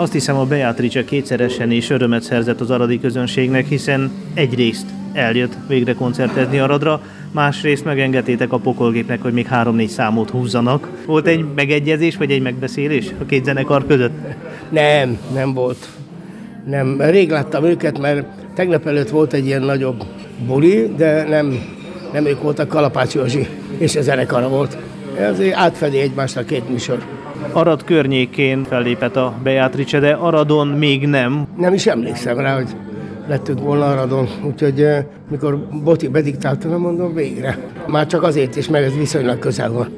Azt hiszem a Beatrice kétszeresen is örömet szerzett az aradi közönségnek, hiszen egyrészt eljött végre koncertezni Aradra, másrészt megengedtétek a pokolgépnek, hogy még három-négy számot húzzanak. Volt egy megegyezés, vagy egy megbeszélés a két zenekar között? Nem, nem volt. Nem, rég láttam őket, mert tegnap előtt volt egy ilyen nagyobb buli, de nem, nem ők voltak, Kalapács Józsi és a zenekara volt. Ezért átfedi egymást a két műsor. Arad környékén fellépett a Beatrice, de Aradon még nem. Nem is emlékszem rá, hogy lettünk volna Aradon. Úgyhogy eh, mikor Boti bediktálta, nem mondom, végre. Már csak azért is, mert ez viszonylag közel van.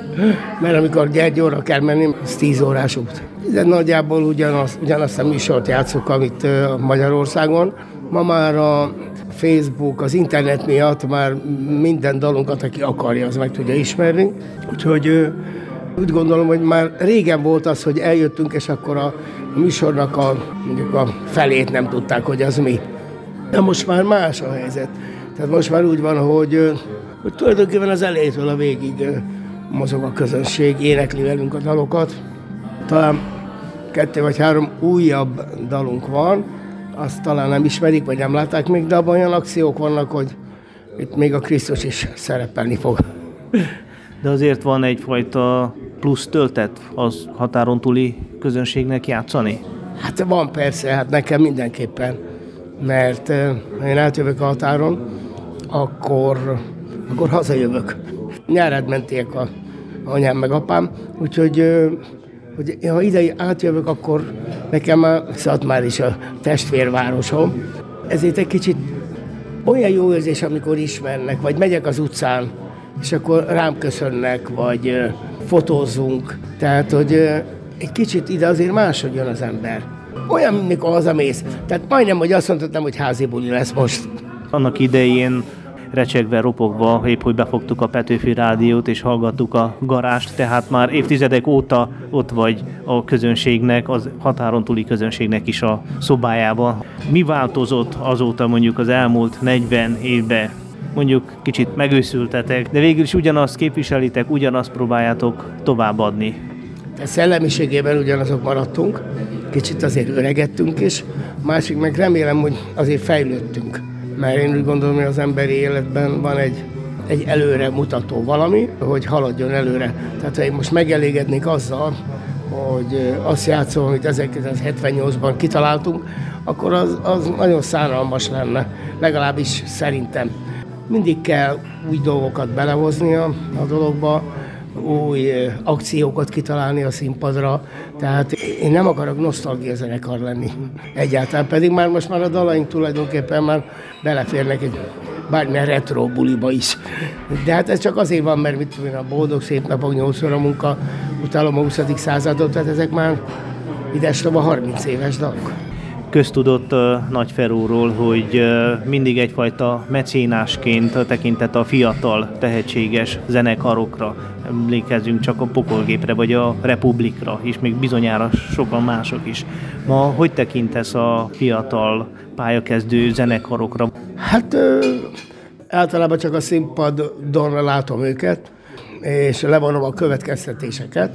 mert amikor Gyergyóra kell menni, ez 10 órás út. De nagyjából ugyanaz, ugyanazt a műsort játszok, amit eh, Magyarországon. Ma már a Facebook, az internet miatt már minden dalunkat, aki akarja, az meg tudja ismerni. Úgyhogy eh, úgy gondolom, hogy már régen volt az, hogy eljöttünk, és akkor a műsornak a, mondjuk a felét nem tudták, hogy az mi. De most már más a helyzet. Tehát most már úgy van, hogy, hogy tulajdonképpen az elejétől a végig mozog a közönség, énekli velünk a dalokat. Talán kettő vagy három újabb dalunk van, azt talán nem ismerik, vagy nem látták még, de abban olyan akciók vannak, hogy itt még a Krisztus is szerepelni fog. De azért van egyfajta plusz töltet az határon túli közönségnek játszani? Hát van persze, hát nekem mindenképpen. Mert én átjövök a határon, akkor, akkor hazajövök. Nyárad menték a anyám meg apám, úgyhogy hogy ha ide átjövök, akkor nekem a Szatmár is a testvérvárosom. Ezért egy kicsit olyan jó érzés, amikor ismernek, vagy megyek az utcán, és akkor rám köszönnek, vagy fotózzunk. Tehát, hogy egy kicsit ide azért máshogy jön az ember. Olyan, mikor hazamész. Tehát majdnem, hogy azt mondhatom, hogy házi buli lesz most. Annak idején recsegve, ropogva, épp hogy befogtuk a Petőfi rádiót és hallgattuk a garást, tehát már évtizedek óta ott vagy a közönségnek, az határon túli közönségnek is a szobájában. Mi változott azóta mondjuk az elmúlt 40 évben? Mondjuk kicsit megőszültetek, de végül is ugyanazt képviselitek, ugyanazt próbáljátok továbbadni. A szellemiségében ugyanazok maradtunk, kicsit azért öregettünk is, másik meg remélem, hogy azért fejlődtünk. Mert én úgy gondolom, hogy az emberi életben van egy, egy előre mutató valami, hogy haladjon előre. Tehát ha én most megelégednék azzal, hogy azt játszom, amit 1978-ban kitaláltunk, akkor az, az nagyon szánalmas lenne, legalábbis szerintem mindig kell új dolgokat belehozni a, a dologba, új akciókat kitalálni a színpadra, tehát én nem akarok nosztalgia zenekar lenni egyáltalán, pedig már most már a dalaink tulajdonképpen már beleférnek egy bármilyen retro buliba is. De hát ez csak azért van, mert mit tudom a boldog szép napok, nyolcszor a munka, utálom a 20. századot, tehát ezek már idestem a 30 éves dalok köztudott Nagyferóról, hogy mindig egyfajta mecénásként tekintett a fiatal, tehetséges zenekarokra. Emlékezzünk csak a Pokolgépre, vagy a Republikra, és még bizonyára sokan mások is. Ma hogy tekintesz a fiatal pályakezdő zenekarokra? Hát ö, általában csak a színpadon látom őket, és levonom a következtetéseket,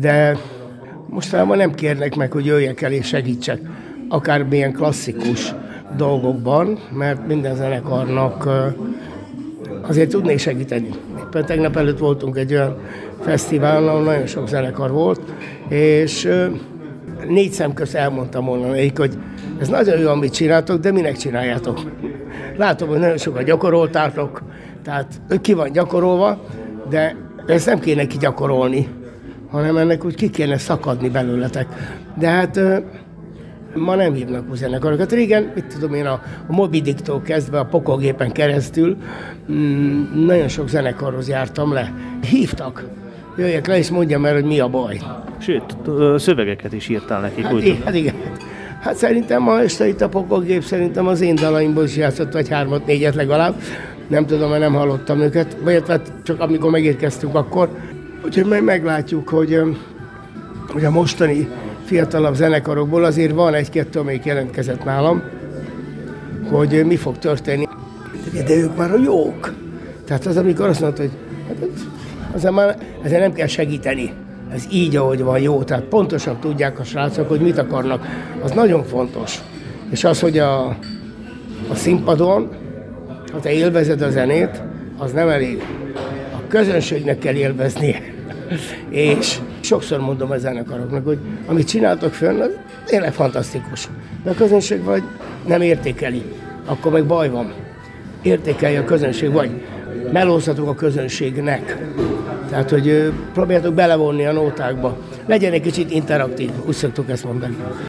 de mostanában nem kérnek meg, hogy jöjjek el és segítsek akármilyen klasszikus dolgokban, mert minden zenekarnak azért tudnék segíteni. Éppen tegnap előtt voltunk egy olyan fesztiválon, ahol nagyon sok zenekar volt, és négy szem közt elmondtam volna nekik, hogy ez nagyon jó, amit csináltok, de minek csináljátok? Látom, hogy nagyon sokat gyakoroltátok, tehát ki van gyakorolva, de ezt nem kéne gyakorolni, hanem ennek úgy ki kéne szakadni belőletek. De hát Ma nem hívnak zenekarokat. Régen, mit tudom én, a, a Mobidiktól kezdve a pokolgépen keresztül mm, nagyon sok zenekarhoz jártam le. Hívtak. Jöjjek le és mondjam el, hogy mi a baj. Sőt, szövegeket is írtál nekik, hát, úgy Hát igen. Hát szerintem ma este itt a pokolgép szerintem az én dalaimból is játszott, vagy hármat, négyet legalább. Nem tudom, mert nem hallottam őket, vagy hát csak amikor megérkeztünk akkor. Úgyhogy majd meglátjuk, hogy, hogy a mostani fiatalabb zenekarokból azért van egy-kettő, amelyik jelentkezett nálam, hogy mi fog történni. De ők már a jók. Tehát az, amikor azt mondta, hogy hát már ezzel nem kell segíteni. ez így, ahogy van jó, tehát pontosan tudják a srácok, hogy mit akarnak, az nagyon fontos. És az, hogy a, a színpadon, ha te élvezed a zenét, az nem elég. A közönségnek kell élveznie. És sokszor mondom a zenekaroknak, hogy amit csináltok fönn, az tényleg fantasztikus. De a közönség vagy nem értékeli, akkor meg baj van. Értékelje a közönség, vagy melózhatok a közönségnek. Tehát, hogy próbáljátok belevonni a nótákba. Legyen egy kicsit interaktív, úgy szoktuk ezt mondani.